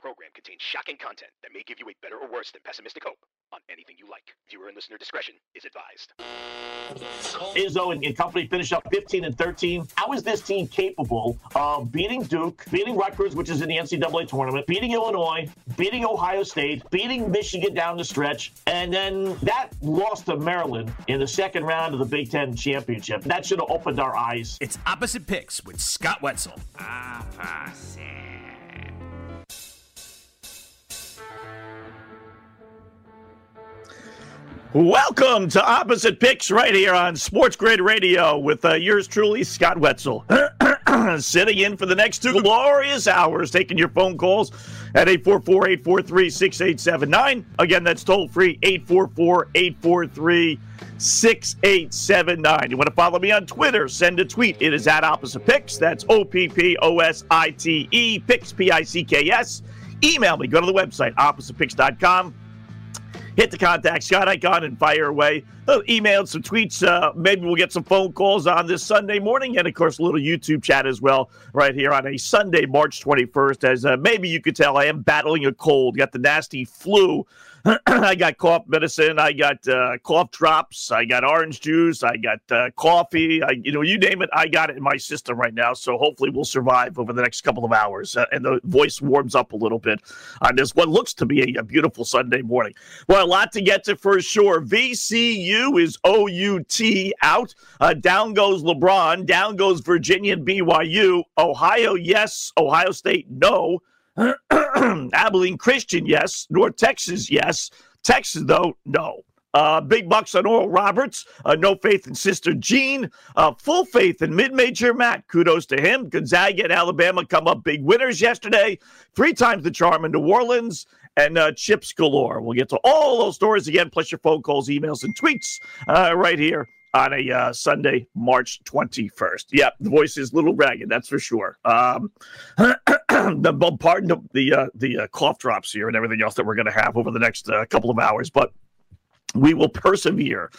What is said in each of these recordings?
program contains shocking content that may give you a better or worse than pessimistic hope on anything you like. Viewer and listener discretion is advised. Izzo and, and company finish up 15 and 13. How is this team capable of beating Duke, beating Rutgers, which is in the NCAA tournament, beating Illinois, beating Ohio State, beating Michigan down the stretch, and then that loss to Maryland in the second round of the Big Ten championship? That should have opened our eyes. It's Opposite Picks with Scott Wetzel. Welcome to Opposite Picks right here on Sports Grid Radio with uh, yours truly, Scott Wetzel. Sitting in for the next two glorious hours, taking your phone calls at 844 843 6879. Again, that's toll free 844 843 6879. You want to follow me on Twitter? Send a tweet. It is at Opposite Picks. That's O P P O S I T E, Picks, P I C K S. Email me. Go to the website, oppositepicks.com hit the contact Scott icon and fire away. Uh, email, some tweets. Uh, maybe we'll get some phone calls on this Sunday morning, and of course, a little YouTube chat as well, right here on a Sunday, March 21st. As uh, maybe you could tell, I am battling a cold, got the nasty flu. I got cough medicine. I got uh, cough drops. I got orange juice. I got uh, coffee. I, you know, you name it, I got it in my system right now. So hopefully, we'll survive over the next couple of hours, uh, and the voice warms up a little bit on this what looks to be a, a beautiful Sunday morning. Well, a lot to get to for sure. VCU is OUT out. Uh, down goes LeBron. Down goes Virginia and BYU. Ohio, yes. Ohio State, no. Abilene Christian, yes. North Texas, yes. Texas, though, no. Uh, big bucks on Oral Roberts. Uh, no faith in Sister Jean. Uh, full faith in mid-major Matt. Kudos to him. Gonzaga and Alabama come up big winners yesterday. Three times the charm in New Orleans. And uh, chips galore. We'll get to all those stories again, plus your phone calls, emails, and tweets uh, right here on a uh, Sunday, March 21st. Yep, the voice is a little ragged, that's for sure. Um, the pardon the the, uh, the uh, cough drops here and everything else that we're going to have over the next uh, couple of hours, but we will persevere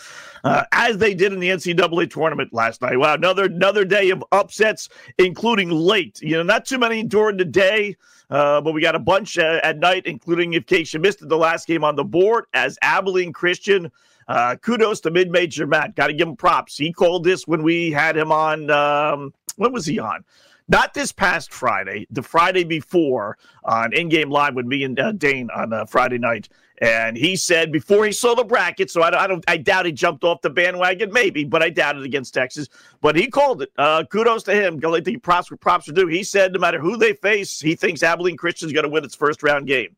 uh, as they did in the NCAA tournament last night. Wow, another another day of upsets, including late. You know, not too many during the day, uh, but we got a bunch uh, at night, including in case you missed it, the last game on the board as Abilene Christian. Uh, kudos to mid-major Matt. Got to give him props. He called this when we had him on. Um, when was he on? Not this past Friday, the Friday before on In Game Live with me and uh, Dane on uh, Friday night. And he said before he saw the bracket, so I, don't, I, don't, I doubt he jumped off the bandwagon, maybe, but I doubt it against Texas. But he called it. Uh, kudos to him. Go think props props are due. He said no matter who they face, he thinks Abilene Christian's going to win its first round game.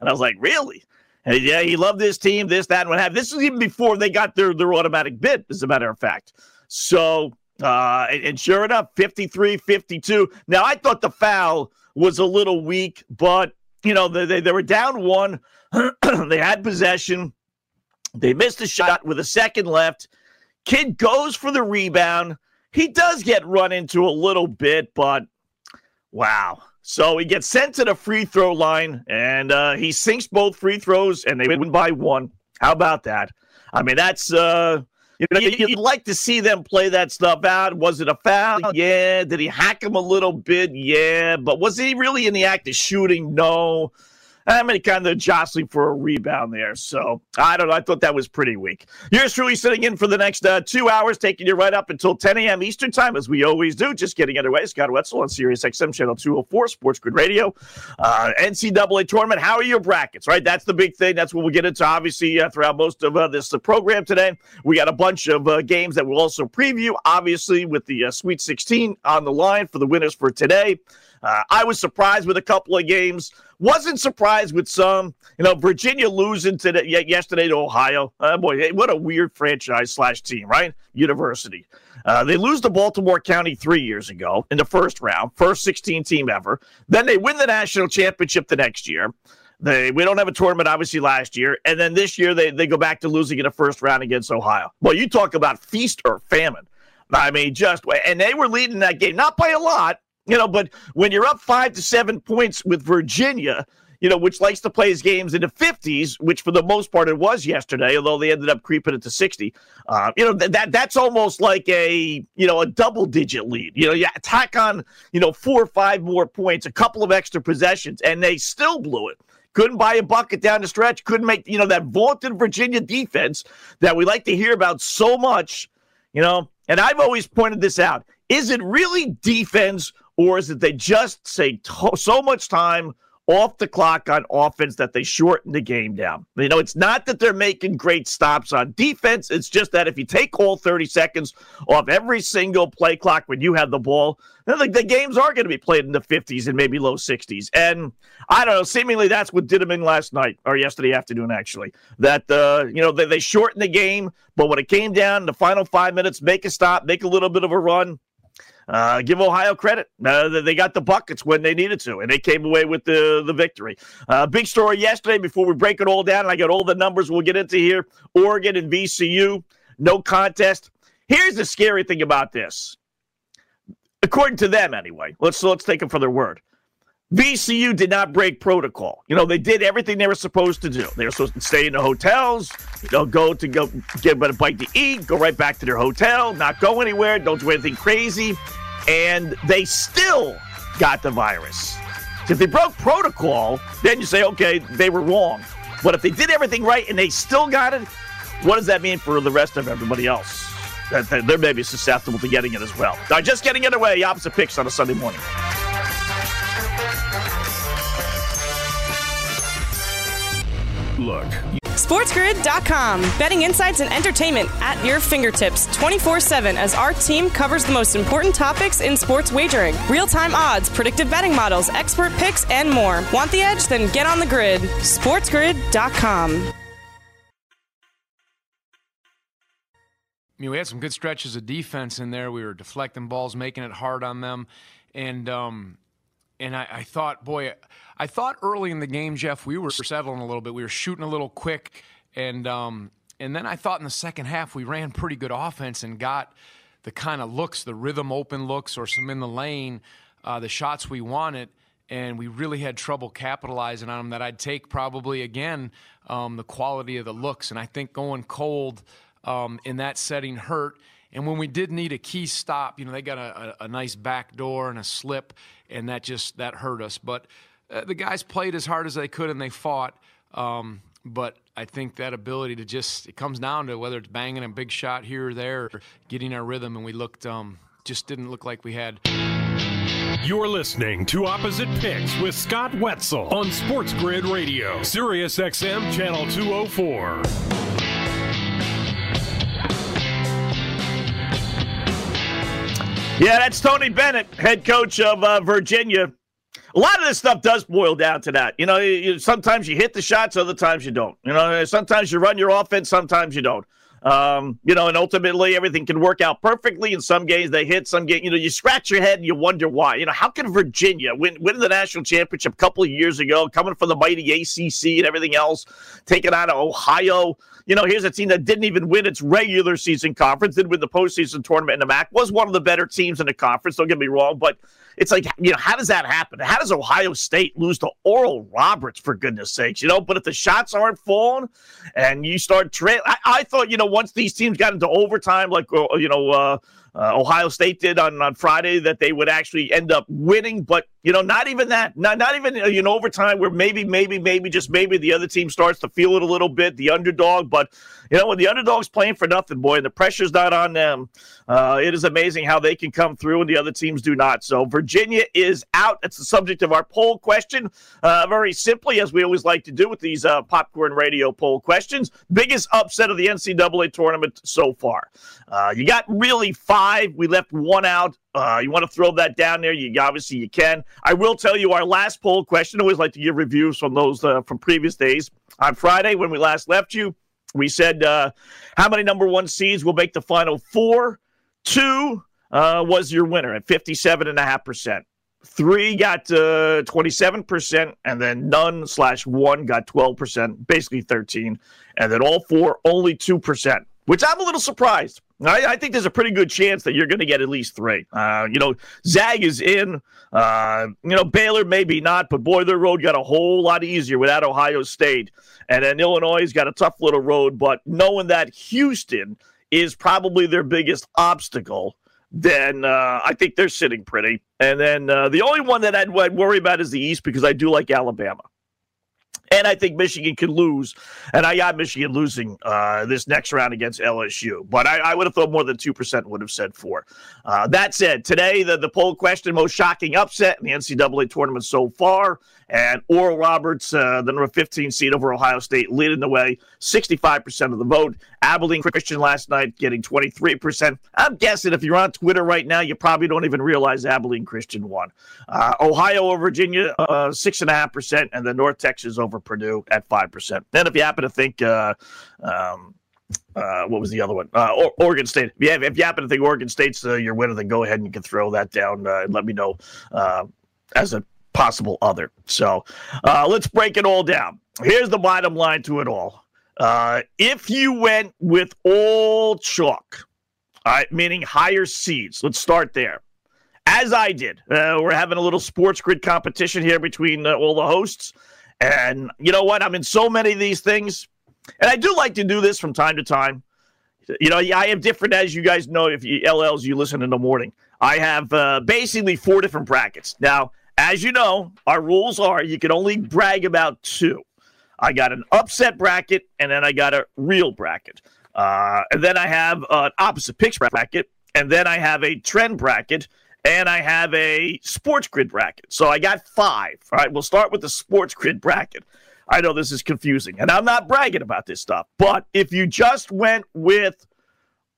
And I was like, really? And yeah, he loved this team, this, that, and what have. This is even before they got their their automatic bid, as a matter of fact. So, uh, and, sure enough, 53 52. Now, I thought the foul was a little weak, but, you know, they, they, they were down one. they had possession. They missed a shot with a second left. Kid goes for the rebound. He does get run into a little bit, but wow. So he gets sent to the free throw line and uh, he sinks both free throws and they win by one. How about that? I mean, that's, uh, you know, you'd like to see them play that stuff out. Was it a foul? Oh. Yeah. Did he hack him a little bit? Yeah. But was he really in the act of shooting? No. I mean, kind of jostling for a rebound there. So I don't know. I thought that was pretty weak. Yours truly sitting in for the next uh, two hours, taking you right up until 10 a.m. Eastern time, as we always do. Just getting underway. Scott Wetzel on Sirius XM Channel 204, Sports Grid Radio. Uh, NCAA tournament. How are your brackets, right? That's the big thing. That's what we'll get into, obviously, uh, throughout most of uh, this program today. We got a bunch of uh, games that we'll also preview, obviously, with the uh, Sweet 16 on the line for the winners for today. Uh, I was surprised with a couple of games. Wasn't surprised with some. You know, Virginia losing to yesterday to Ohio. Uh, boy, what a weird franchise slash team, right? University. Uh, they lose to Baltimore County three years ago in the first round, first 16 team ever. Then they win the national championship the next year. They we don't have a tournament obviously last year, and then this year they they go back to losing in the first round against Ohio. Well, you talk about feast or famine. I mean, just and they were leading that game, not by a lot, you know, but when you're up five to seven points with Virginia, you know, which likes to play his games in the 50s, which for the most part it was yesterday, although they ended up creeping it to 60. Uh, you know, th- that that's almost like a, you know, a double digit lead. You know, you attack on, you know, four or five more points, a couple of extra possessions, and they still blew it. Couldn't buy a bucket down the stretch. Couldn't make, you know, that vaunted Virginia defense that we like to hear about so much, you know. And I've always pointed this out. Is it really defense or is it they just say to- so much time off the clock on offense that they shorten the game down. You know, it's not that they're making great stops on defense. It's just that if you take all 30 seconds off every single play clock when you have the ball, then the, the games are going to be played in the 50s and maybe low 60s. And I don't know, seemingly that's what did them in last night or yesterday afternoon, actually. That, uh, you know, they, they shortened the game, but when it came down the final five minutes, make a stop, make a little bit of a run, uh, give Ohio credit. Uh, they got the buckets when they needed to, and they came away with the, the victory. Uh, big story yesterday before we break it all down, I got all the numbers we'll get into here. Oregon and VCU, no contest. Here's the scary thing about this. According to them, anyway, let's let's take them for their word. VCU did not break protocol. You know, they did everything they were supposed to do. They were supposed to stay in the hotels, you know, go to go get a bite to eat, go right back to their hotel, not go anywhere, don't do anything crazy. And they still got the virus. If they broke protocol, then you say, okay, they were wrong. But if they did everything right and they still got it, what does that mean for the rest of everybody else? That they're maybe susceptible to getting it as well. Now, just getting it away, opposite picks on a Sunday morning. Look. SportsGrid.com. Betting insights and entertainment at your fingertips 24 7 as our team covers the most important topics in sports wagering real time odds, predictive betting models, expert picks, and more. Want the edge? Then get on the grid. SportsGrid.com. I mean, we had some good stretches of defense in there. We were deflecting balls, making it hard on them, and um, and I, I, thought, boy, I thought early in the game, Jeff, we were settling a little bit. We were shooting a little quick, and um, and then I thought in the second half we ran pretty good offense and got the kind of looks, the rhythm open looks, or some in the lane, uh, the shots we wanted. And we really had trouble capitalizing on them. That I'd take probably again um, the quality of the looks, and I think going cold um, in that setting hurt. And when we did need a key stop, you know, they got a, a, a nice back door and a slip, and that just that hurt us. But uh, the guys played as hard as they could and they fought. Um, but I think that ability to just it comes down to whether it's banging a big shot here or there, or getting our rhythm, and we looked um, just didn't look like we had. You're listening to Opposite Picks with Scott Wetzel on Sports Grid Radio, Sirius XM Channel 204. Yeah, that's Tony Bennett, head coach of uh, Virginia. A lot of this stuff does boil down to that. You know, you, sometimes you hit the shots, other times you don't. You know, sometimes you run your offense, sometimes you don't. Um, you know, and ultimately everything can work out perfectly. In some games they hit, some games, you know, you scratch your head and you wonder why. You know, how can Virginia win win the national championship a couple of years ago, coming from the mighty ACC and everything else, taking out of Ohio? You know, here's a team that didn't even win its regular season conference, didn't win the postseason tournament in the MAC, was one of the better teams in the conference. Don't get me wrong, but it's like, you know, how does that happen? How does Ohio State lose to Oral Roberts, for goodness sakes? You know, but if the shots aren't falling and you start trailing, I, thought, you know, once these teams got into overtime, like, uh, you know, uh, uh, Ohio State did on, on Friday that they would actually end up winning. But, you know, not even that, not, not even, you know, overtime where maybe, maybe, maybe, just maybe the other team starts to feel it a little bit, the underdog. But, you know, when the underdog's playing for nothing, boy, and the pressure's not on them, uh, it is amazing how they can come through and the other teams do not. So Virginia is out. That's the subject of our poll question. Uh, very simply, as we always like to do with these uh, popcorn radio poll questions, biggest upset of the NCAA tournament so far. Uh, you got really five. We left one out. Uh, you want to throw that down there? You obviously you can. I will tell you our last poll question. I always like to give reviews from those uh, from previous days. On Friday, when we last left you, we said uh, how many number one seeds will make the final four. Two uh, was your winner at fifty-seven and a half percent. Three got uh, 27%, and then none slash one got 12%, basically 13. And then all four, only 2% which I'm a little surprised. I, I, think there's a pretty good chance that you're going to get at least three. Uh, you know, Zag is in. Uh, you know, Baylor maybe not, but boy, their road got a whole lot easier without Ohio State. And then Illinois has got a tough little road, but knowing that Houston is probably their biggest obstacle, then uh, I think they're sitting pretty. And then uh, the only one that I'd, I'd worry about is the East because I do like Alabama. And I think Michigan can lose. And I got Michigan losing uh, this next round against LSU. But I, I, would have thought more than 2% would have said four. Uh, that said, today, the, the poll question most shocking upset in the NCAA tournament so far and Oral Roberts, uh, the number 15 seed over Ohio State, leading the way, 65% of the vote. Abilene Christian last night getting 23%. I'm guessing if you're on Twitter right now, you probably don't even realize Abilene Christian won. Uh, Ohio over Virginia, uh, 6.5%, and then North Texas over Purdue at 5%. Then if you happen to think, uh, um, uh, what was the other one? Uh, or- Oregon State. Yeah, if you happen to think Oregon State's uh, your winner, then go ahead and you can throw that down uh, and let me know uh, as a possible other. So uh, let's break it all down. Here's the bottom line to it all. Uh, if you went with all chalk, all right, meaning higher seeds, let's start there. As I did, uh, we're having a little sports grid competition here between uh, all the hosts. And you know what? I'm in so many of these things. And I do like to do this from time to time. You know, I have different, as you guys know, if you LLs, you listen in the morning. I have uh, basically four different brackets. Now, as you know, our rules are you can only brag about two. I got an upset bracket, and then I got a real bracket. Uh, and then I have an opposite picks bracket, and then I have a trend bracket, and I have a sports grid bracket. So I got five. All right, we'll start with the sports grid bracket. I know this is confusing, and I'm not bragging about this stuff, but if you just went with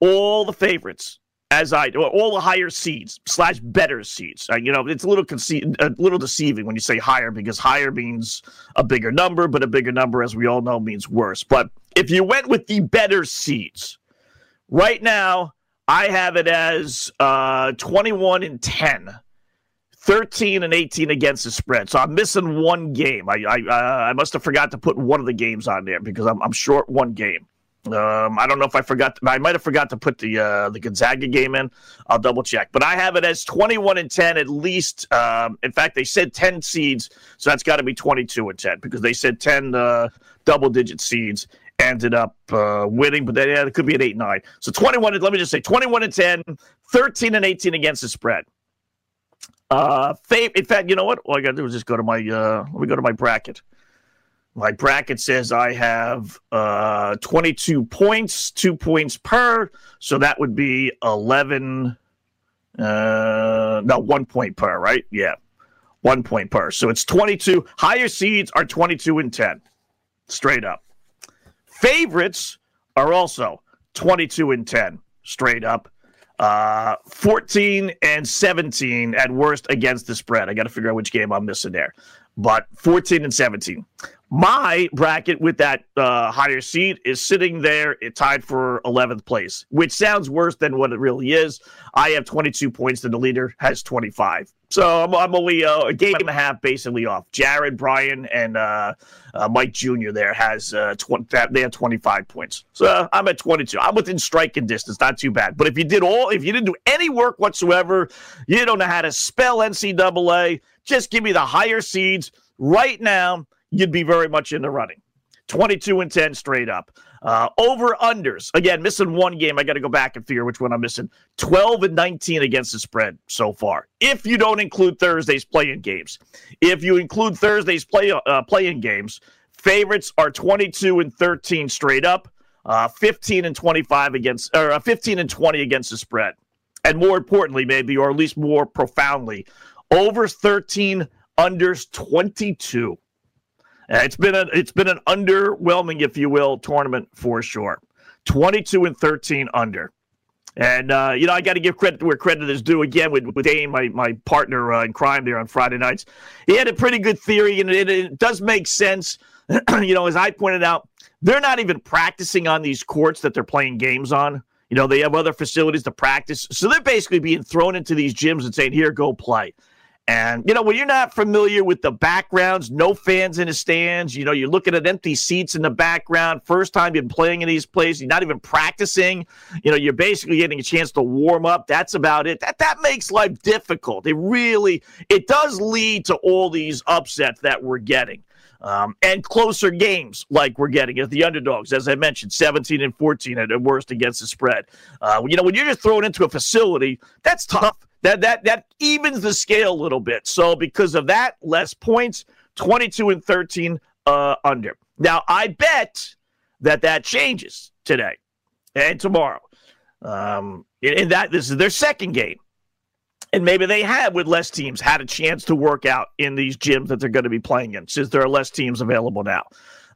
all the favorites, as I do, all the higher seeds slash better seeds. Uh, you know, it's a little conce- a little deceiving when you say higher because higher means a bigger number, but a bigger number, as we all know, means worse. But if you went with the better seeds, right now I have it as uh, 21 and 10. 13 and 18 against the spread. So I'm missing one game. I I, uh, I must have forgot to put one of the games on there because I'm, I'm short one game. Um, I don't know if I forgot. I might have forgot to put the uh, the Gonzaga game in. I'll double check, but I have it as 21 and 10 at least. Um, in fact, they said 10 seeds, so that's got to be 22 and 10 because they said 10 uh, double digit seeds ended up uh, winning, but then yeah, it could be an 8 9. So 21, let me just say 21 and 10, 13 and 18 against the spread. Uh, in fact, you know what? All I got to do is just go to my, uh, let me go to my bracket. My bracket says I have uh, 22 points, two points per. So that would be 11. Uh, no, one point per, right? Yeah. One point per. So it's 22. Higher seeds are 22 and 10, straight up. Favorites are also 22 and 10, straight up. Uh, 14 and 17 at worst against the spread. I got to figure out which game I'm missing there. But 14 and 17. My bracket with that uh, higher seed is sitting there it tied for 11th place, which sounds worse than what it really is. I have 22 points, and the leader has 25. So I'm, I'm only uh, a game and a half basically off. Jared, Brian, and uh, uh Mike Jr. there has uh, 20, they have 25 points. So I'm at 22. I'm within striking distance, not too bad. But if you did all, if you didn't do any work whatsoever, you don't know how to spell NCAA. Just give me the higher seeds right now you'd be very much in the running. 22 and 10 straight up. Uh, over unders. Again, missing one game. I got to go back and figure which one I'm missing. 12 and 19 against the spread so far. If you don't include Thursday's playing games. If you include Thursday's play uh, playing games, favorites are 22 and 13 straight up. Uh, 15 and 25 against or uh, 15 and 20 against the spread. And more importantly, maybe or at least more profoundly, over 13 unders 22. Uh, it's been a it's been an underwhelming, if you will, tournament for sure. Twenty two and thirteen under. And uh, you know, I got to give credit where credit is due. Again, with with Dane, my my partner uh, in crime there on Friday nights, he had a pretty good theory, and it, it does make sense. you know, as I pointed out, they're not even practicing on these courts that they're playing games on. You know, they have other facilities to practice, so they're basically being thrown into these gyms and saying, "Here, go play." And, you know, when you're not familiar with the backgrounds, no fans in the stands, you know, you're looking at empty seats in the background, first time you've been playing in these places, you're not even practicing, you know, you're basically getting a chance to warm up. That's about it. That, that makes life difficult. It really, it does lead to all these upsets that we're getting. Um, and closer games like we're getting as the underdogs, as I mentioned, 17 and 14 at the worst against the spread. Uh, you know, when you're just thrown into a facility, that's tough. That that that evens the scale a little bit. So because of that, less points, 22 and 13 uh, under. Now I bet that that changes today and tomorrow. Um, and that this is their second game. And maybe they have, with less teams, had a chance to work out in these gyms that they're going to be playing in, since there are less teams available now.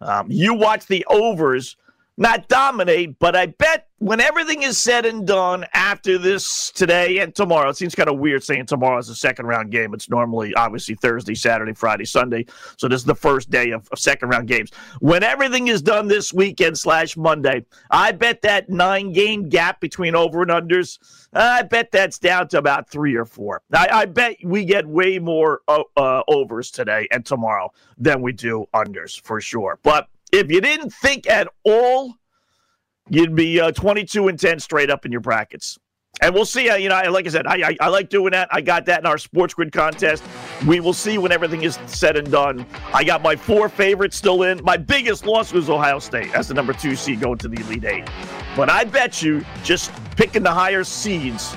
Um, you watch the overs not dominate, but I bet when everything is said and done after this today and tomorrow, it seems kind of weird saying tomorrow is a second round game. It's normally obviously Thursday, Saturday, Friday, Sunday. So this is the first day of, of second round games. When everything is done this weekend slash Monday, I bet that nine game gap between over and unders, I bet that's down to about three or four. I, I bet we get way more uh, uh, overs today and tomorrow than we do unders for sure. But if you didn't think at all, you'd be uh, 22 and 10 straight up in your brackets. And we'll see. Uh, you know, like I said, I, I, I like doing that. I got that in our sports grid contest. We will see when everything is said and done. I got my four favorites still in. My biggest loss was Ohio State as the number two seed going to the Elite Eight. But I bet you, just picking the higher seeds,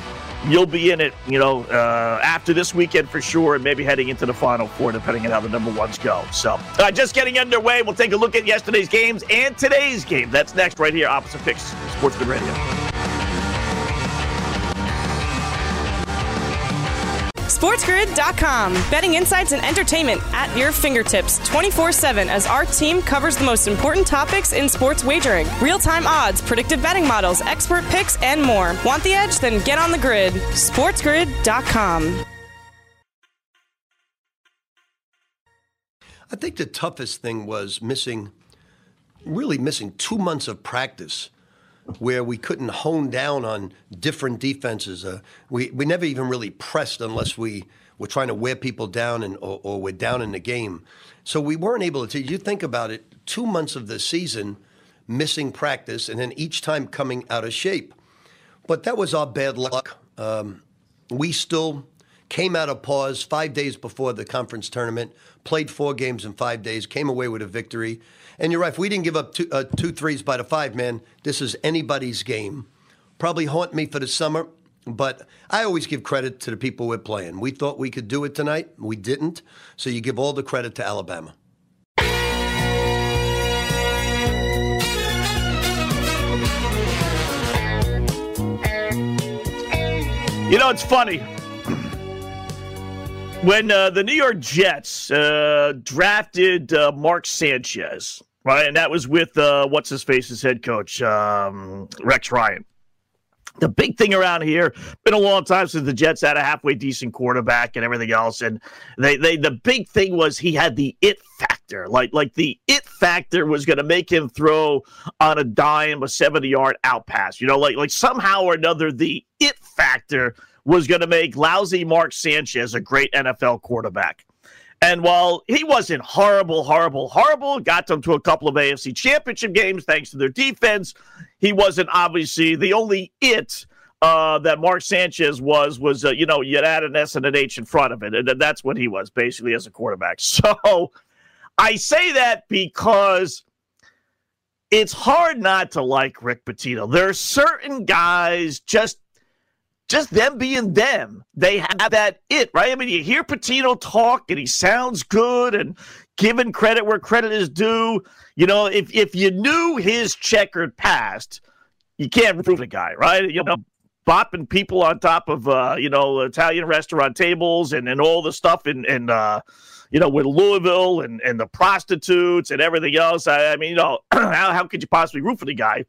you'll be in it, you know, uh, after this weekend for sure, and maybe heading into the Final Four, depending on how the number ones go. So, uh, just getting underway. We'll take a look at yesterday's games and today's game. That's next, right here, opposite picks, Sports Grid Radio. SportsGrid.com. Betting insights and entertainment at your fingertips 24 7 as our team covers the most important topics in sports wagering real time odds, predictive betting models, expert picks, and more. Want the edge? Then get on the grid. SportsGrid.com. I think the toughest thing was missing, really missing two months of practice where we couldn't hone down on different defenses. Uh, we, we never even really pressed unless we were trying to wear people down and, or, or we're down in the game. So we weren't able to. You think about it, two months of the season missing practice and then each time coming out of shape. But that was our bad luck. Um, we still came out of pause five days before the conference tournament, played four games in five days, came away with a victory. And you're right. If we didn't give up two, uh, two threes by the five, man, this is anybody's game. Probably haunt me for the summer, but I always give credit to the people we're playing. We thought we could do it tonight. We didn't. So you give all the credit to Alabama. You know, it's funny. When uh, the New York Jets uh, drafted uh, Mark Sanchez, right? And that was with uh, what's his face's head coach, um, Rex Ryan. The big thing around here, been a long time since the Jets had a halfway decent quarterback and everything else. And they, they the big thing was he had the it factor. Like like the it factor was gonna make him throw on a dime a 70 yard out pass. You know, like like somehow or another, the it factor was gonna make lousy Mark Sanchez a great NFL quarterback. And while he wasn't horrible, horrible, horrible, got them to a couple of AFC championship games thanks to their defense, he wasn't obviously the only it uh, that Mark Sanchez was, was, uh, you know, you add an S and an H in front of it. And that's what he was basically as a quarterback. So I say that because it's hard not to like Rick Pitino. There are certain guys just just them being them, they have that it, right? I mean, you hear Pitino talk and he sounds good and giving credit where credit is due. You know, if if you knew his checkered past, you can't prove the guy, right? You know, bopping people on top of uh, you know, Italian restaurant tables and, and all the stuff in and uh you know, with Louisville and, and the prostitutes and everything else. I, I mean, you know, how, how could you possibly root for the guy?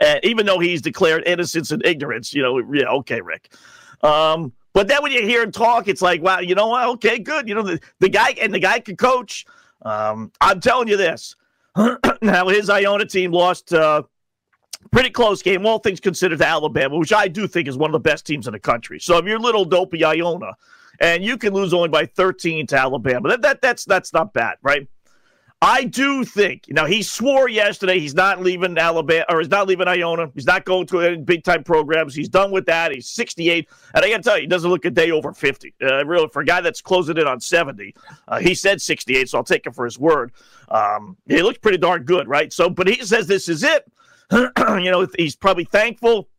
And even though he's declared innocence and ignorance, you know, yeah, okay, Rick. Um, but then when you hear him talk, it's like, wow, you know what? Okay, good. You know, the, the guy and the guy can coach. Um, I'm telling you this. now his Iona team lost uh, pretty close game, all things considered, to Alabama, which I do think is one of the best teams in the country. So if you're little dopey Iona and you can lose only by 13 to Alabama. That, that that's that's not bad, right? I do think. Now he swore yesterday he's not leaving Alabama or he's not leaving Iona. He's not going to any big time programs. He's done with that. He's 68, and I got to tell you, he doesn't look a day over 50. Uh, really, for a guy that's closing in on 70, uh, he said 68, so I'll take him for his word. Um, he looks pretty darn good, right? So, but he says this is it. you know, he's probably thankful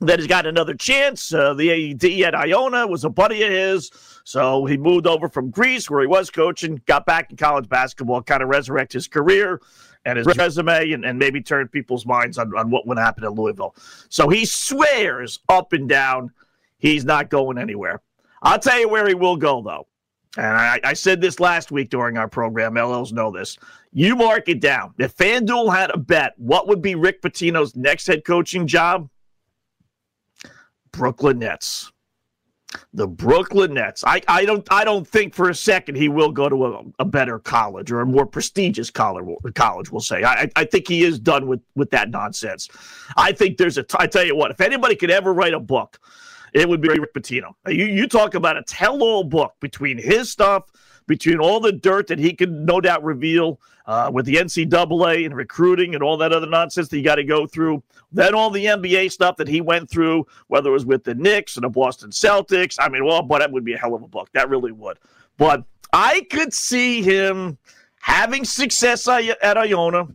that he's got another chance. Uh, the AED at Iona was a buddy of his. So he moved over from Greece, where he was coaching, got back in college basketball, kind of resurrect his career and his resume and, and maybe turn people's minds on, on what would happen in Louisville. So he swears up and down he's not going anywhere. I'll tell you where he will go, though. And I, I said this last week during our program. LLs know this. You mark it down. If FanDuel had a bet, what would be Rick Pitino's next head coaching job? Brooklyn Nets. The Brooklyn Nets. I, I don't I don't think for a second he will go to a, a better college or a more prestigious college. College, we'll say. I, I think he is done with with that nonsense. I think there's a. I tell you what, if anybody could ever write a book, it would be Rick Pitino. You you talk about a tell-all book between his stuff between all the dirt that he could no doubt reveal uh, with the NCAA and recruiting and all that other nonsense that you got to go through, then all the NBA stuff that he went through, whether it was with the Knicks and the Boston Celtics. I mean, well, but that would be a hell of a book. That really would. But I could see him having success at Iona,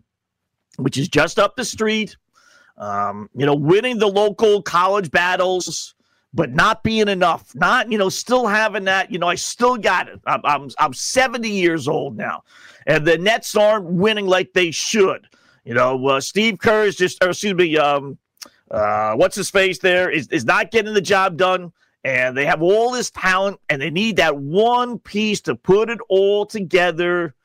which is just up the street. Um, you know, winning the local college battles but not being enough. Not, you know, still having that, you know, I still got it. I'm, I'm, I'm 70 years old now, and the Nets aren't winning like they should. You know, uh, Steve Kerr is just, excuse me, um, uh, what's his face there is, is not getting the job done. And they have all this talent, and they need that one piece to put it all together.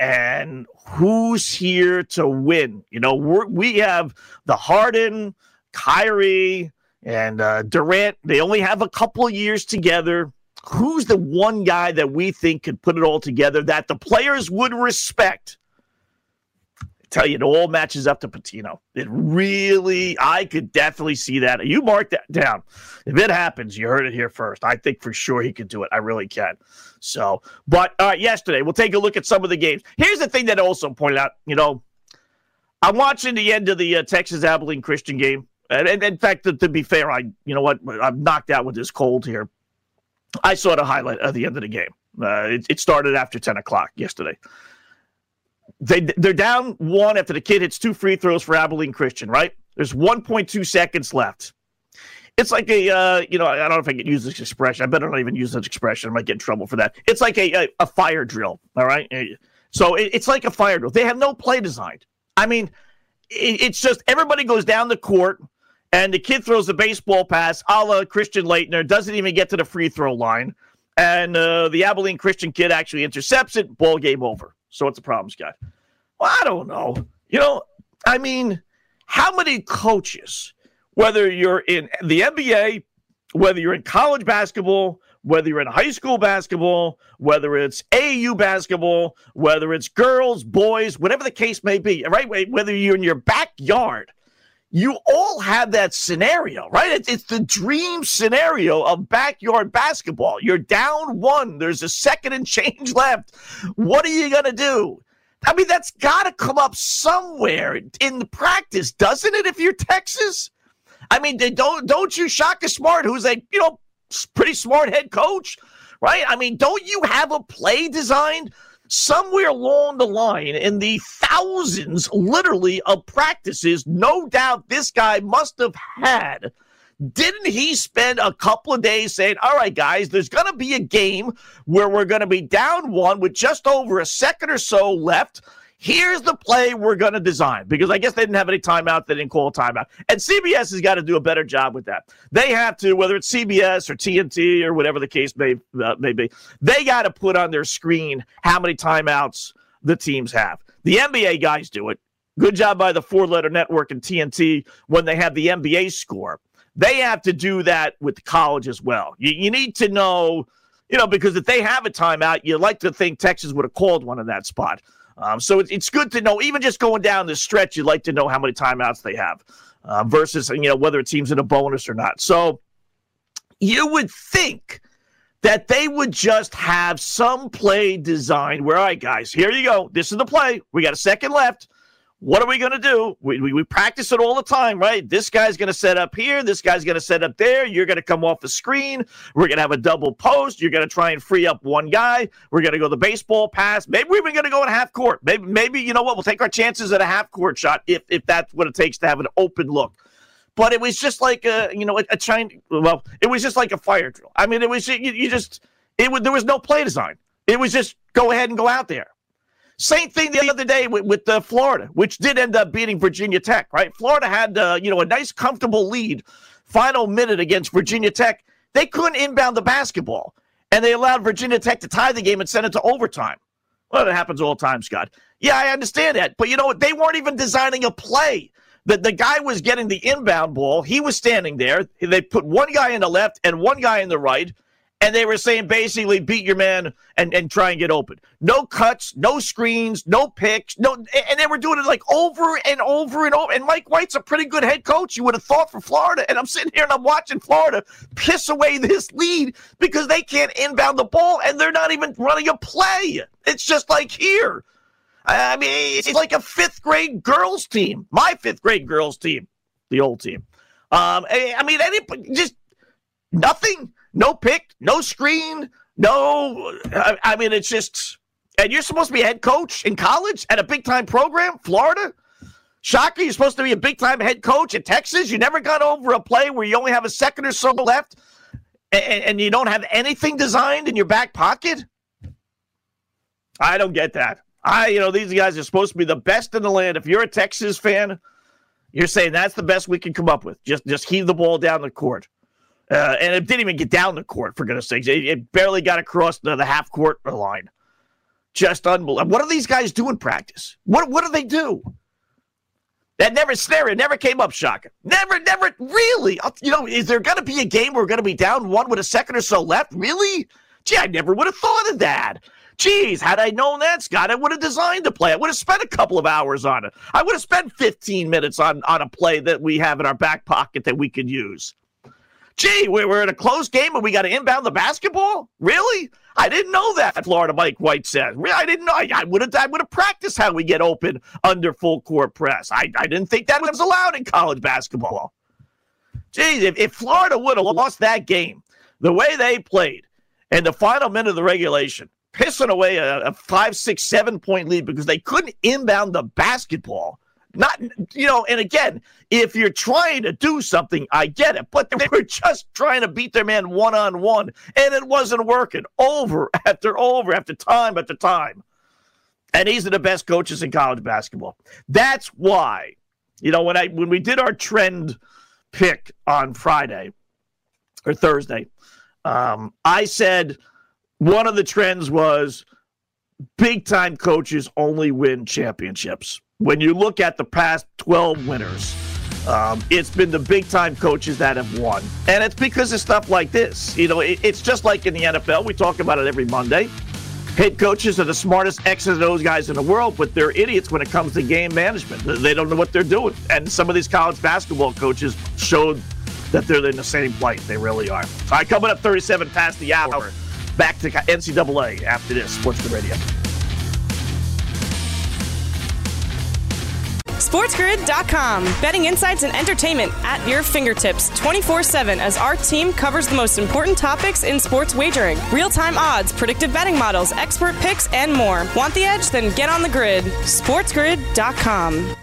And who's here to win? You know, we have the Harden, Kyrie, and uh, Durant, they only have a couple years together. Who's the one guy that we think could put it all together that the players would respect? I tell you, it all matches up to Pitino. It really, I could definitely see that. You mark that down. If it happens, you heard it here first. I think for sure he could do it. I really can. So, but uh, yesterday, we'll take a look at some of the games. Here's the thing that also pointed out. You know, I'm watching the end of the uh, Texas Abilene Christian game. And, and in fact, to, to, be fair, I you know what I'm knocked out with this cold here. I saw the highlight at the end of the game. Uh, it, it, started after 10 o'clock yesterday. They they're down one after the kid hits two free throws for Abilene Christian. Right? There's 1.2 seconds left. It's like a uh, you know I don't know if I can use this expression. I better not even use this expression. I might get in trouble for that. It's like a a, a fire drill. All right. So it, it's like a fire drill. They have no play designed. I mean, it, it's just everybody goes down the court and the kid throws a baseball pass a la Christian Laettner, doesn't even get to the free throw line. And uh, the Abilene Christian kid actually intercepts it, ball game over. So what's the problem, Scott? Well, I don't know. You know, I mean, how many coaches, whether you're in the NBA, whether you're in college basketball, whether you're in high school basketball, whether it's AU basketball, whether it's girls, boys, whatever the case may be, right? Whether you're in your backyard – you all have that scenario, right? It's, it's, the dream scenario of backyard basketball. You're down one, there's a second and change left. What are you going to do? I mean, that's got to come up somewhere in the practice, doesn't it? If you're Texas, I mean, don't don't you Shaka Smart, who's a you know pretty smart head coach, right? I mean, don't you have a play designed? Somewhere along the line in the thousands, literally, of practices, no doubt this guy must have had. Didn't he spend a couple of days saying, All right, guys, there's going to be a game where we're going to be down one with just over a second or so left? Here's the play we're going to design because I guess they didn't have any timeout. They didn't call a timeout. And CBS has got to do a better job with that. They have to, whether it's CBS or TNT or whatever the case may, uh, may be, they got to put on their screen how many timeouts the teams have. The NBA guys do it. Good job by the four letter network and TNT when they have the NBA score. They have to do that with the college as well. You, you need to know, you know, because if they have a timeout, you like to think Texas would have called one in that spot. Um, so it, it's good to know, even just going down the stretch, you'd like to know how many timeouts they have uh, versus, you know, whether it team's in a bonus or not. So you would think that they would just have some play designed where, all right, guys, here you go. This is the play. We got a second left. What are we going to do? We, we, we, practice it all the time, right? This guy's going to set up here. This guy's going to set up there. You're going to come off the screen. We're going to have a double post. You're going to try and free up one guy. We're going to go the baseball pass. Maybe we're even going to go in half court. Maybe, maybe, you know what? We'll take our chances at a half court shot if, if that's what it takes to have an open look but it was just like a you know a, a Chinese. Well, it was just like a fire drill. I mean, it was you, you just it was there was no play design. It was just go ahead and go out there. Same thing the other day with, with uh, Florida, which did end up beating Virginia Tech. Right, Florida had uh, you know a nice comfortable lead, final minute against Virginia Tech. They couldn't inbound the basketball, and they allowed Virginia Tech to tie the game and send it to overtime. Well, it happens all the time, Scott. Yeah, I understand that, but you know what? They weren't even designing a play. The, the guy was getting the inbound ball. He was standing there. They put one guy in the left and one guy in the right. And they were saying basically beat your man and, and try and get open. No cuts, no screens, no picks, no and they were doing it like over and over and over. And Mike White's a pretty good head coach, you would have thought for Florida. And I'm sitting here and I'm watching Florida piss away this lead because they can't inbound the ball and they're not even running a play. It's just like here. I mean, it's like a fifth grade girls team. My fifth grade girls team, the old team. Um, I mean, any just nothing, no pick, no screen, no. I, I mean, it's just. And you're supposed to be a head coach in college at a big time program, Florida. Shaka, you're supposed to be a big time head coach at Texas. You never got over a play where you only have a second or so left and, and you don't have anything designed in your back pocket. I don't get that. I, you know, these guys are supposed to be the best in the land. If you're a Texas fan, you're saying that's the best we can come up with. Just, just heave the ball down the court. Uh, and it didn't even get down the court, for goodness sakes. It, it barely got across the, the half court line. Just unbelievable. What do these guys do in practice? What, what do they do? That never scenario never came up, Shaka. Never, never, really. You know, is there going to be a game where we're going to be down one with a second or so left? Really? Gee, I never would have thought of that. Geez, had I known that, Scott, I would have designed the play. I would have spent a couple of hours on it. I would have spent 15 minutes on, on a play that we have in our back pocket that we could use. Gee, we're in a close game and we got to inbound the basketball? Really? I didn't know that. Florida Mike White said. I didn't know. I would have. I would have practiced how we get open under full court press. I, I didn't think that was allowed in college basketball. Geez, if, if Florida would have lost that game the way they played in the final minute of the regulation, pissing away a, a five, six, seven point lead because they couldn't inbound the basketball. Not, you know, and again, if you're trying to do something, I get it, but they were just trying to beat their man one on one, and it wasn't working over after over after time after time. And these are the best coaches in college basketball. That's why, you know, when I when we did our trend pick on Friday or Thursday, um, I said one of the trends was big time coaches only win championships. When you look at the past 12 winners, um, it's been the big time coaches that have won. And it's because of stuff like this. You know, it, it's just like in the NFL. We talk about it every Monday. Head coaches are the smartest X's and O's guys in the world, but they're idiots when it comes to game management. They don't know what they're doing. And some of these college basketball coaches showed that they're in the same plight. They really are. All right, coming up 37 past the hour. Back to NCAA after this. Sports the Radio. SportsGrid.com. Betting insights and entertainment at your fingertips 24 7 as our team covers the most important topics in sports wagering real time odds, predictive betting models, expert picks, and more. Want the edge? Then get on the grid. SportsGrid.com.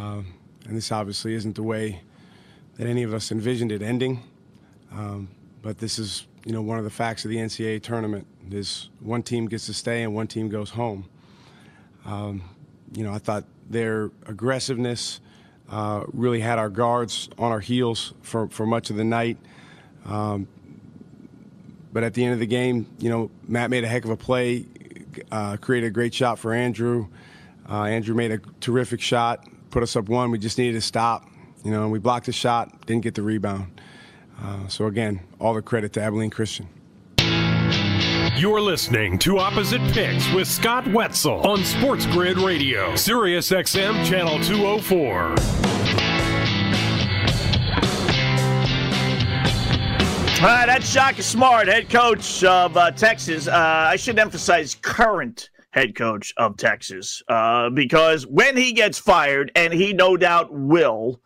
Um, and this obviously isn't the way that any of us envisioned it ending. Um, but this is, you know, one of the facts of the NCAA tournament. Is one team gets to stay and one team goes home. Um, you know, I thought their aggressiveness uh, really had our guards on our heels for, for much of the night. Um, but at the end of the game, you know, Matt made a heck of a play, uh, created a great shot for Andrew. Uh, Andrew made a terrific shot, put us up one. We just needed to stop. You know, and we blocked the shot, didn't get the rebound. Uh, so again, all the credit to Abilene Christian. You're listening to Opposite Picks with Scott Wetzel on Sports Grid Radio, Sirius XM Channel 204. All right, that's Shaka Smart, head coach of uh, Texas. Uh, I should emphasize current head coach of Texas uh, because when he gets fired, and he no doubt will,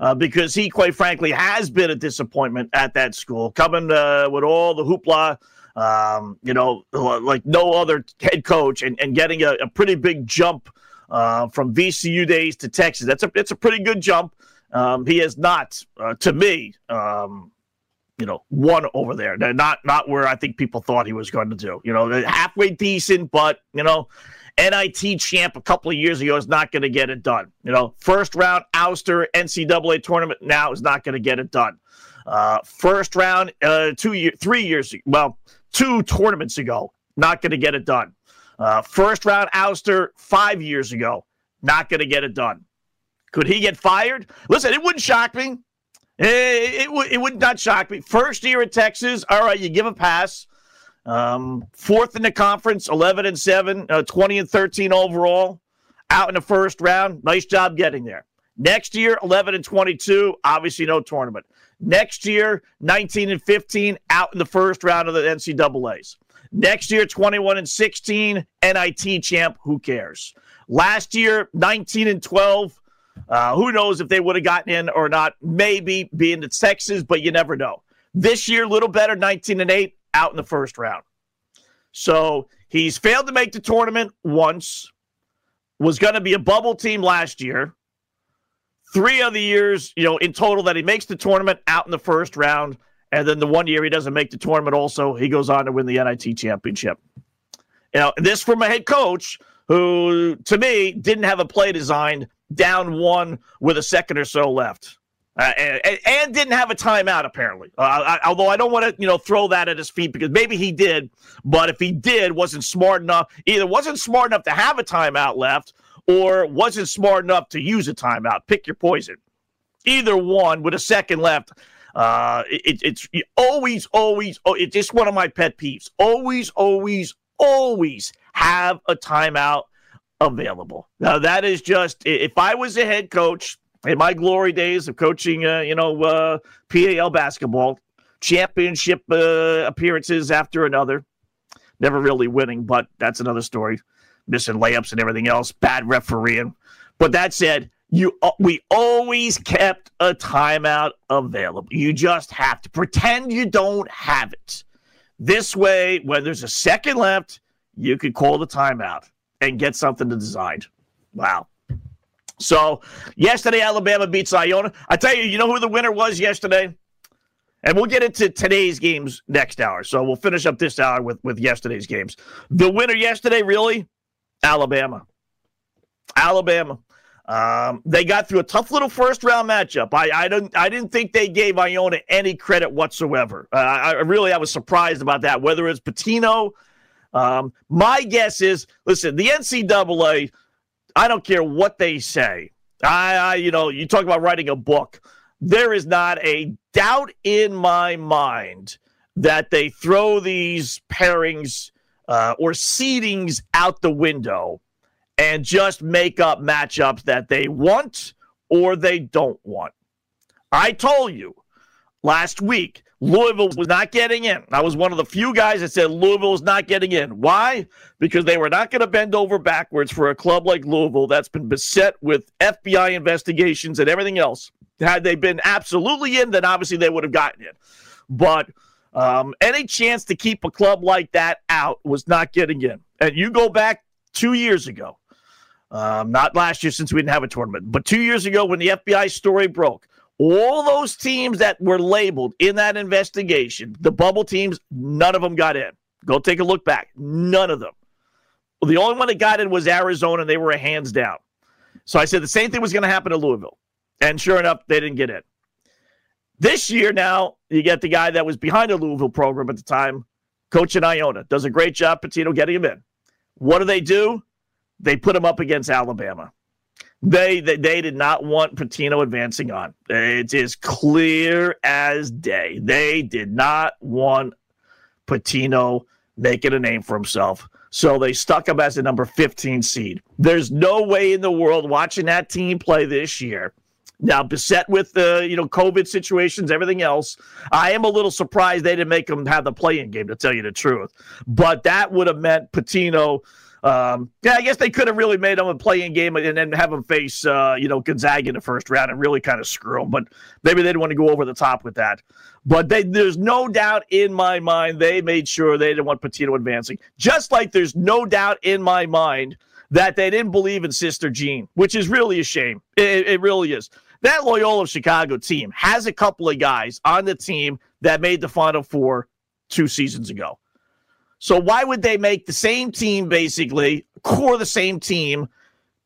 uh, because he, quite frankly, has been a disappointment at that school, coming uh, with all the hoopla, um, you know, like no other head coach, and, and getting a, a pretty big jump uh, from VCU days to Texas. That's a it's a pretty good jump. Um, he has not, to me. Um, you know, one over there. Not not where I think people thought he was going to do. You know, halfway decent, but you know, NIT champ a couple of years ago is not going to get it done. You know, first round ouster NCAA tournament now is not going to get it done. Uh, first round, uh, two year, three years, well, two tournaments ago, not going to get it done. Uh, first round ouster five years ago, not going to get it done. Could he get fired? Listen, it wouldn't shock me. It, it, it would not shock me. First year at Texas, all right, you give a pass. Um, fourth in the conference, 11 and 7, uh, 20 and 13 overall, out in the first round. Nice job getting there. Next year, 11 and 22, obviously no tournament. Next year, 19 and 15, out in the first round of the NCAAs. Next year, 21 and 16, NIT champ. Who cares? Last year, 19 and 12, uh, who knows if they would have gotten in or not? Maybe being the Texas, but you never know. This year, a little better, 19 and 8, out in the first round. So he's failed to make the tournament once, was going to be a bubble team last year. Three other years, you know, in total that he makes the tournament out in the first round. And then the one year he doesn't make the tournament, also, he goes on to win the NIT championship. You know, this from a head coach who, to me, didn't have a play designed down one with a second or so left. Uh, and, and, didn't have a timeout apparently. Uh, I, although I don't want to, you know, throw that at his feet because maybe he did, but if he did, wasn't smart enough. Either wasn't smart enough to have a timeout left, or wasn't smart enough to use a timeout. Pick your poison. Either one with a second left. Uh, it, it's always, always. Oh, it's just one of my pet peeves. Always, always, always have a timeout available. Now, that is just, if I was a head coach in my glory days of coaching, uh, you know, uh, PAL basketball, championship uh, appearances after another, never really winning, but that's another story. Missing layups and everything else, bad refereeing. But that said, you uh, we always kept a timeout available. You just have to pretend you don't have it. This way, when there's a second left, you could call the timeout and get something to decide. Wow. So yesterday, Alabama beats Iona. I tell you, you know who the winner was yesterday? And we'll get into today's games next hour. So we'll finish up this hour with, with yesterday's games. The winner yesterday, really? Alabama. Alabama. Um, they got through a tough little first round matchup. I I didn't I didn't think they gave Iona any credit whatsoever. Uh, I really I was surprised about that. Whether it's Pitino, um, my guess is, listen, the NCAA, I don't care what they say. I, I, you know, you talk about writing a book. There is not a doubt in my mind that they throw these pairings uh, or seedings out the window and just make up matchups that they want or they don't want. I told you last week Louisville was not getting in. I was one of the few guys that said Louisville was not getting in. Why? Because they were not going to bend over backwards for a club like Louisville that's been beset with FBI investigations and everything else. Had they been absolutely in, then obviously they would have gotten in. But um, any chance to keep a club like that out was not getting in. And you go back two years ago, um, not last year since we didn't have a tournament, but two years ago when the FBI story broke all those teams that were labeled in that investigation, the bubble teams, none of them got in. Go take a look back. None of them. The only one that got in was Arizona, and they were a hands down. So I said the same thing was going to happen to Louisville. And sure enough, they didn't get in. This year now, you get the guy that was behind the Louisville program at the time, Coach in Iona. Does a great job, Pitino, getting him in. What do they do? They put him up against Alabama. They, they they did not want Pitino advancing on. It is clear as day. They did not want Pitino making a name for himself. So they stuck him as the number 15 seed. There's no way in the world watching that team play this year Now, beset with the you know COVID situations, everything else, I am a little surprised they didn't make them have the play-in game. To tell you the truth, but that would have meant Pitino. Um, yeah, I guess they could have really made them a play-in game and then have them face uh, you know Gonzaga in the first round and really kind of screw them. But maybe they didn't want to go over the top with that. But they, there's no doubt in my mind they made sure they didn't want Pitino advancing. Just like there's no doubt in my mind that they didn't believe in Sister Jean, which is really a shame. It, it really is. That Loyola Chicago team has a couple of guys on the team that made the Final Four two seasons ago. So why would they make the same team, basically, core the same team,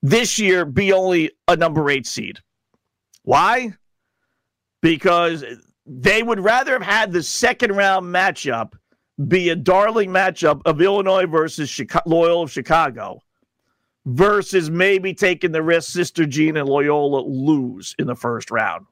this year be only a number eight seed? Why? Because they would rather have had the second round matchup be a darling matchup of Illinois versus Chicago, Loyola of Chicago versus maybe taking the risk Sister Jean and Loyola lose in the first round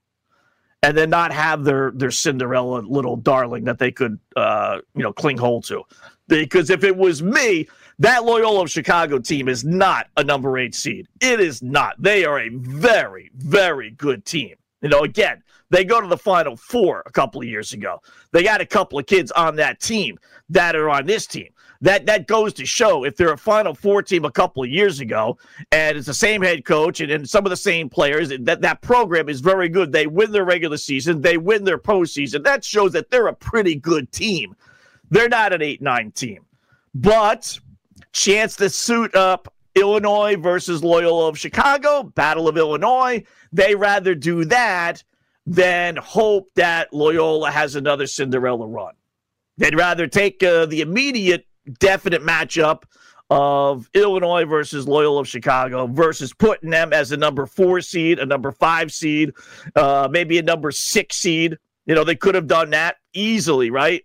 and then not have their their Cinderella little darling that they could uh, you know cling hold to. Because if it was me, that Loyola of Chicago team is not a number eight seed. It is not. They are a very, very good team. You know, again, they go to the Final Four a couple of years ago. They got a couple of kids on that team that are on this team that that goes to show if they're a Final Four team a couple of years ago, and it's the same head coach and, and some of the same players, that that program is very good. They win their regular season, they win their postseason. That shows that they're a pretty good team. They're not an eight nine team, but chance to suit up Illinois versus Loyola of Chicago, Battle of Illinois. They rather do that than hope that Loyola has another Cinderella run. They'd rather take uh, the immediate definite matchup of Illinois versus Loyola of Chicago versus putting them as a number four seed, a number five seed, uh, maybe a number six seed. You know, they could have done that easily, right?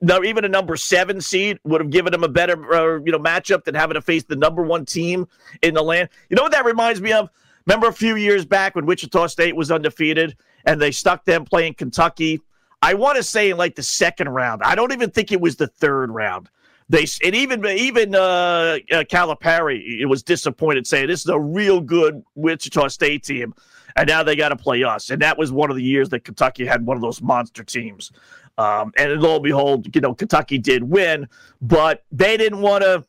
Now, even a number seven seed would have given them a better, uh, you know, matchup than having to face the number one team in the land. You know what that reminds me of? Remember a few years back when Wichita State was undefeated and they stuck them playing Kentucky. I want to say in like the second round. I don't even think it was the third round. They and even even uh, uh, Calipari was disappointed, saying this is a real good Wichita State team, and now they got to play us. And that was one of the years that Kentucky had one of those monster teams. Um, and lo and behold, you know Kentucky did win, but they didn't want to.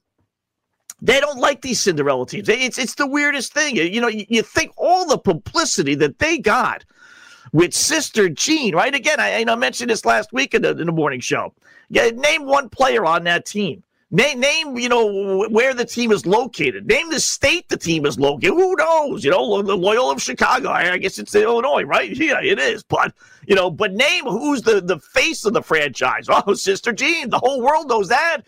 They don't like these Cinderella teams. It's it's the weirdest thing. You know, you, you think all the publicity that they got with Sister Jean, right? Again, I, I mentioned this last week in the, in the morning show. Yeah, name one player on that team. Name, name, you know, where the team is located. Name the state the team is located. Who knows? You know, the Loyola of Chicago. I guess it's Illinois, right? Yeah, it is. But you know, but name who's the the face of the franchise. Oh, Sister Jean. The whole world knows that.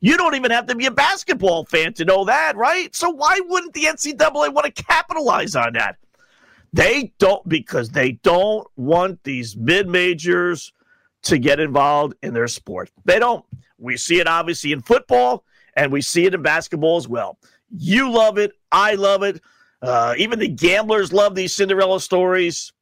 You don't even have to be a basketball fan to know that, right? So why wouldn't the NCAA want to capitalize on that? They don't because they don't want these mid majors to get involved in their sport. They don't. We see it obviously in football and we see it in basketball as well. You love it. I love it. Uh, even the gamblers love these Cinderella stories.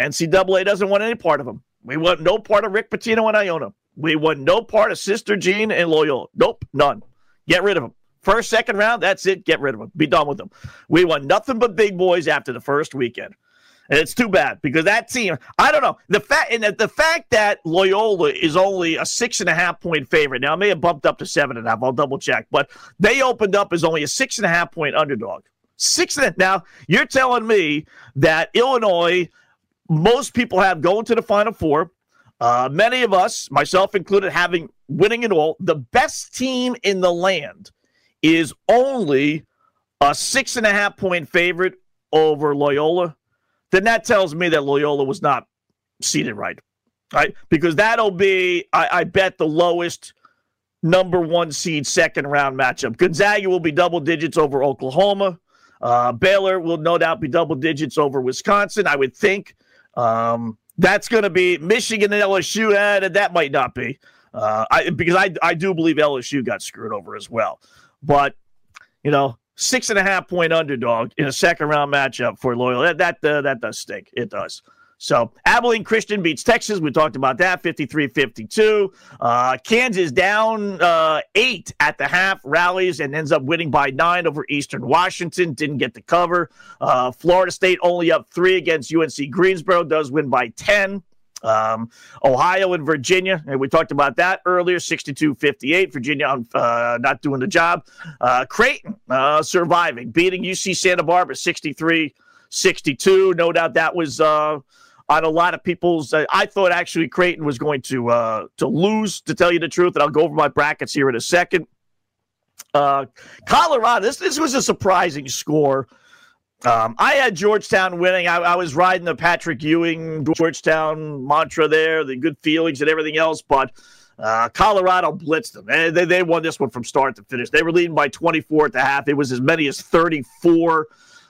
NCAA doesn't want any part of them. We want no part of Rick Pitino and Iona. We want no part of Sister Jean and Loyola. Nope, none. Get rid of them. First, second round, that's it. Get rid of them. Be done with them. We want nothing but big boys after the first weekend. And it's too bad because that team, I don't know. The fact and the fact that Loyola is only a six and a half point favorite. Now, I may have bumped up to seven and a half. I'll double check. But they opened up as only a six and a half point underdog. Six and a, now you're telling me that Illinois, most people have going to the final four. Uh, many of us, myself included, having winning it all. The best team in the land is only a six and a half point favorite over Loyola then that tells me that Loyola was not seeded right, right? Because that'll be, I, I bet, the lowest number one seed second round matchup. Gonzaga will be double digits over Oklahoma. Uh, Baylor will no doubt be double digits over Wisconsin, I would think. Um, that's going to be Michigan and LSU. Eh, that might not be. Uh, I, because I, I do believe LSU got screwed over as well. But, you know, six and a half point underdog in a second round matchup for Loyola. That that uh, that does stink. It does. So Abilene Christian beats Texas. We talked about that 53 52. Uh, Kansas down uh, eight at the half, rallies and ends up winning by nine over Eastern Washington. Didn't get the cover. Uh, Florida State only up three against UNC Greensboro, does win by 10. Um, Ohio and Virginia, and we talked about that earlier 62 58. Virginia uh, not doing the job. Uh, Creighton uh, surviving, beating UC Santa Barbara 63 62. No doubt that was uh, on a lot of people's. Uh, I thought actually Creighton was going to uh, to lose, to tell you the truth, and I'll go over my brackets here in a second. Uh, Colorado, this this was a surprising score. Um, I had Georgetown winning. I, I, was riding the Patrick Ewing Georgetown mantra there, the good feelings and everything else, but uh, Colorado blitzed them. And they, they won this one from start to finish. They were leading by 24 at the half. It was as many as 34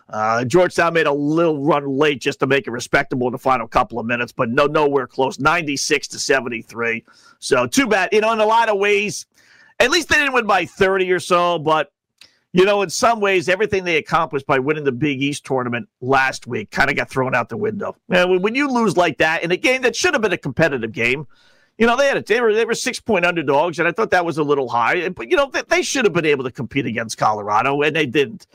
uh, Georgetown made a little run late just to make it respectable in the final couple of minutes, but no, nowhere close. 96 to 73. So too bad. You know, in a lot of ways, at least they didn't win by 30 or so, but you know, in some ways, everything they accomplished by winning the Big East tournament last week kind of got thrown out the window. And when you lose like that in a game that should have been a competitive game, you know, they had a, they were they were six point underdogs, and I thought that was a little high. But you know, they, they should have been able to compete against Colorado, and they didn't.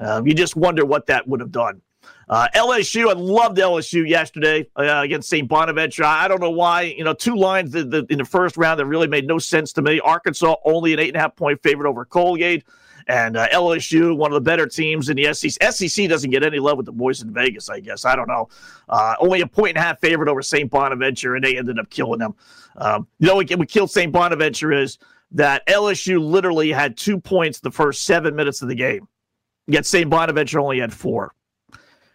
Um, you just wonder what that would have done. Uh, LSU, I loved LSU yesterday uh, against St. Bonaventure. I don't know why. You know, two lines the, the, in the first round that really made no sense to me. Arkansas only an eight and a half point favorite over Colgate. And uh, LSU, one of the better teams in the SEC. SEC doesn't get any love with the boys in Vegas, I guess. I don't know. Uh, only a point and a half favorite over St. Bonaventure, and they ended up killing them. Um, you know what, what killed St. Bonaventure is that LSU literally had two points the first seven minutes of the game. Yet St. Bonaventure only had four.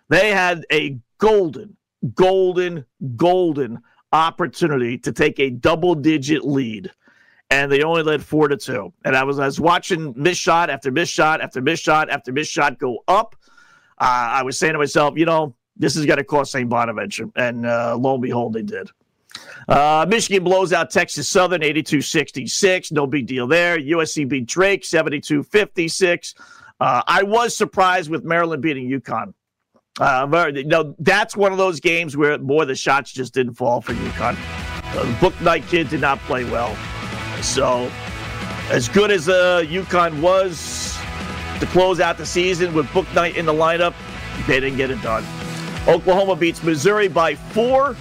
They had a golden, golden, golden opportunity to take a double digit lead. And they only led four to two. And I was I was watching miss shot after miss shot after miss shot after miss shot go up. Uh, I was saying to myself, you know, this is going to cost St. Bonaventure. And uh, lo and behold, they did. Uh, Michigan blows out Texas Southern 82 66. No big deal there. USC beat Drake 72 56. Uh, I was surprised with Maryland beating UConn. Uh, you know, that's one of those games where, boy, the shots just didn't fall for UConn. Uh, the Bouknight kid did not play well. So, as good as uh, UConn was to close out the season with Bouknight in the lineup, they didn't get it done. Oklahoma beats Missouri by four,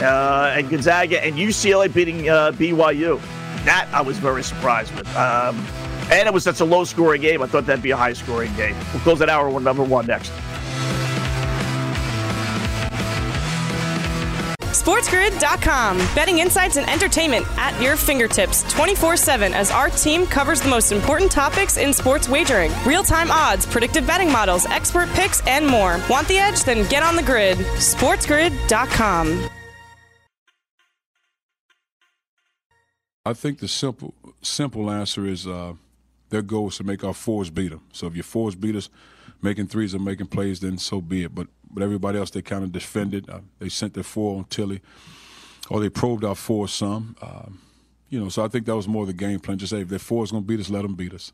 uh, and Gonzaga and UCLA beating uh, BYU. That I was very surprised with. Um, and it was such a low scoring game. I thought that'd be a high scoring game. We'll close that hour with number one next. SportsGrid.com. Betting insights and entertainment at your fingertips 24 7 as our team covers the most important topics in sports wagering real time odds, predictive betting models, expert picks, and more. Want the edge? Then get on the grid. SportsGrid.com. I think the simple simple answer is uh, their goal is to make our fours beat them. So if your fours beat us, making threes or making plays, then so be it. But but everybody else, they kind of defended. Uh, they sent their four on Tilly, or they probed our four some. Um, you know, so I think that was more the game plan. Just say if their four is going to beat us, let them beat us.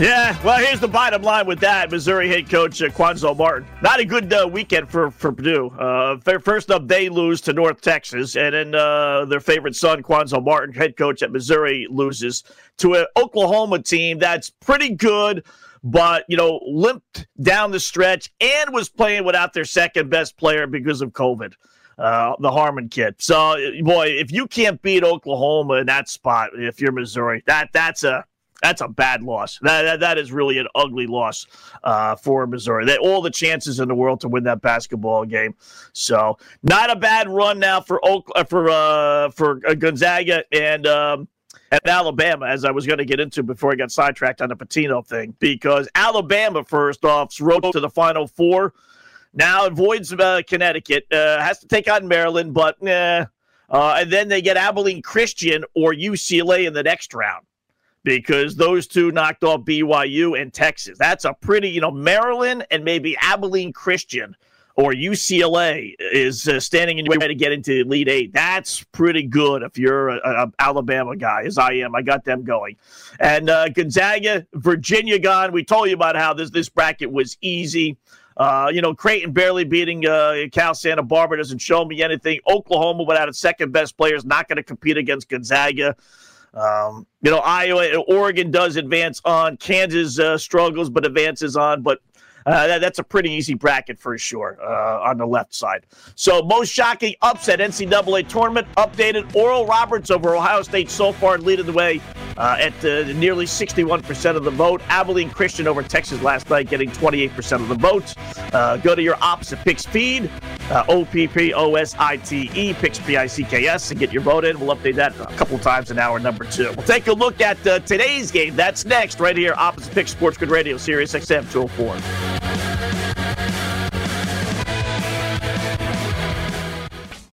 Yeah, well, here's the bottom line with that. Missouri head coach uh, Cuonzo Martin. Not a good uh, weekend for, for Purdue. Uh, first up, they lose to North Texas, and then uh, their favorite son, Cuonzo Martin, head coach at Missouri, loses to an Oklahoma team that's pretty good, but, you know, limped down the stretch and was playing without their second best player because of COVID. Uh, the Harmon kid. So, boy, if you can't beat Oklahoma in that spot, if you're Missouri, that that's a that's a bad loss. That, that, that is really an ugly loss uh, for Missouri. They all the chances in the world to win that basketball game. So not a bad run now for Oak, uh, for uh, for uh, Gonzaga and um, Alabama, as I was going to get into before I got sidetracked on the Pitino thing, because Alabama first off rode to the Final Four. Now avoids uh, Connecticut, uh, has to take on Maryland, but eh. and then they get Abilene Christian or UCLA in the next round because those two knocked off BYU and Texas. That's a pretty, you know, Maryland and maybe Abilene Christian or UCLA is uh, standing in your way to get into Elite Eight. That's pretty good if you're an Alabama guy, as I am. I got them going. And uh, Gonzaga, Virginia gone. We told you about how this, this bracket was easy. Uh, you know, Creighton barely beating uh, Cal Santa Barbara doesn't show me anything. Oklahoma, without its second best player, is not going to compete against Gonzaga. Um, you know, Iowa, Oregon does advance on. Kansas uh, struggles but advances on. But uh, that, that's a pretty easy bracket for sure uh, on the left side. So, most shocking upset NCAA tournament updated. Oral Roberts over Ohio State so far leading the way uh, at uh, nearly 61% of the vote. Abilene Christian over Texas last night getting 28% of the votes. Uh, go to your opposite picks feed, uh, OPP picks PICKS, and get your vote in. We'll update that a couple times in hour number two. We'll take a look at today's game. That's next, right here, opposite picks SportsGrid Radio, Sirius XM 204.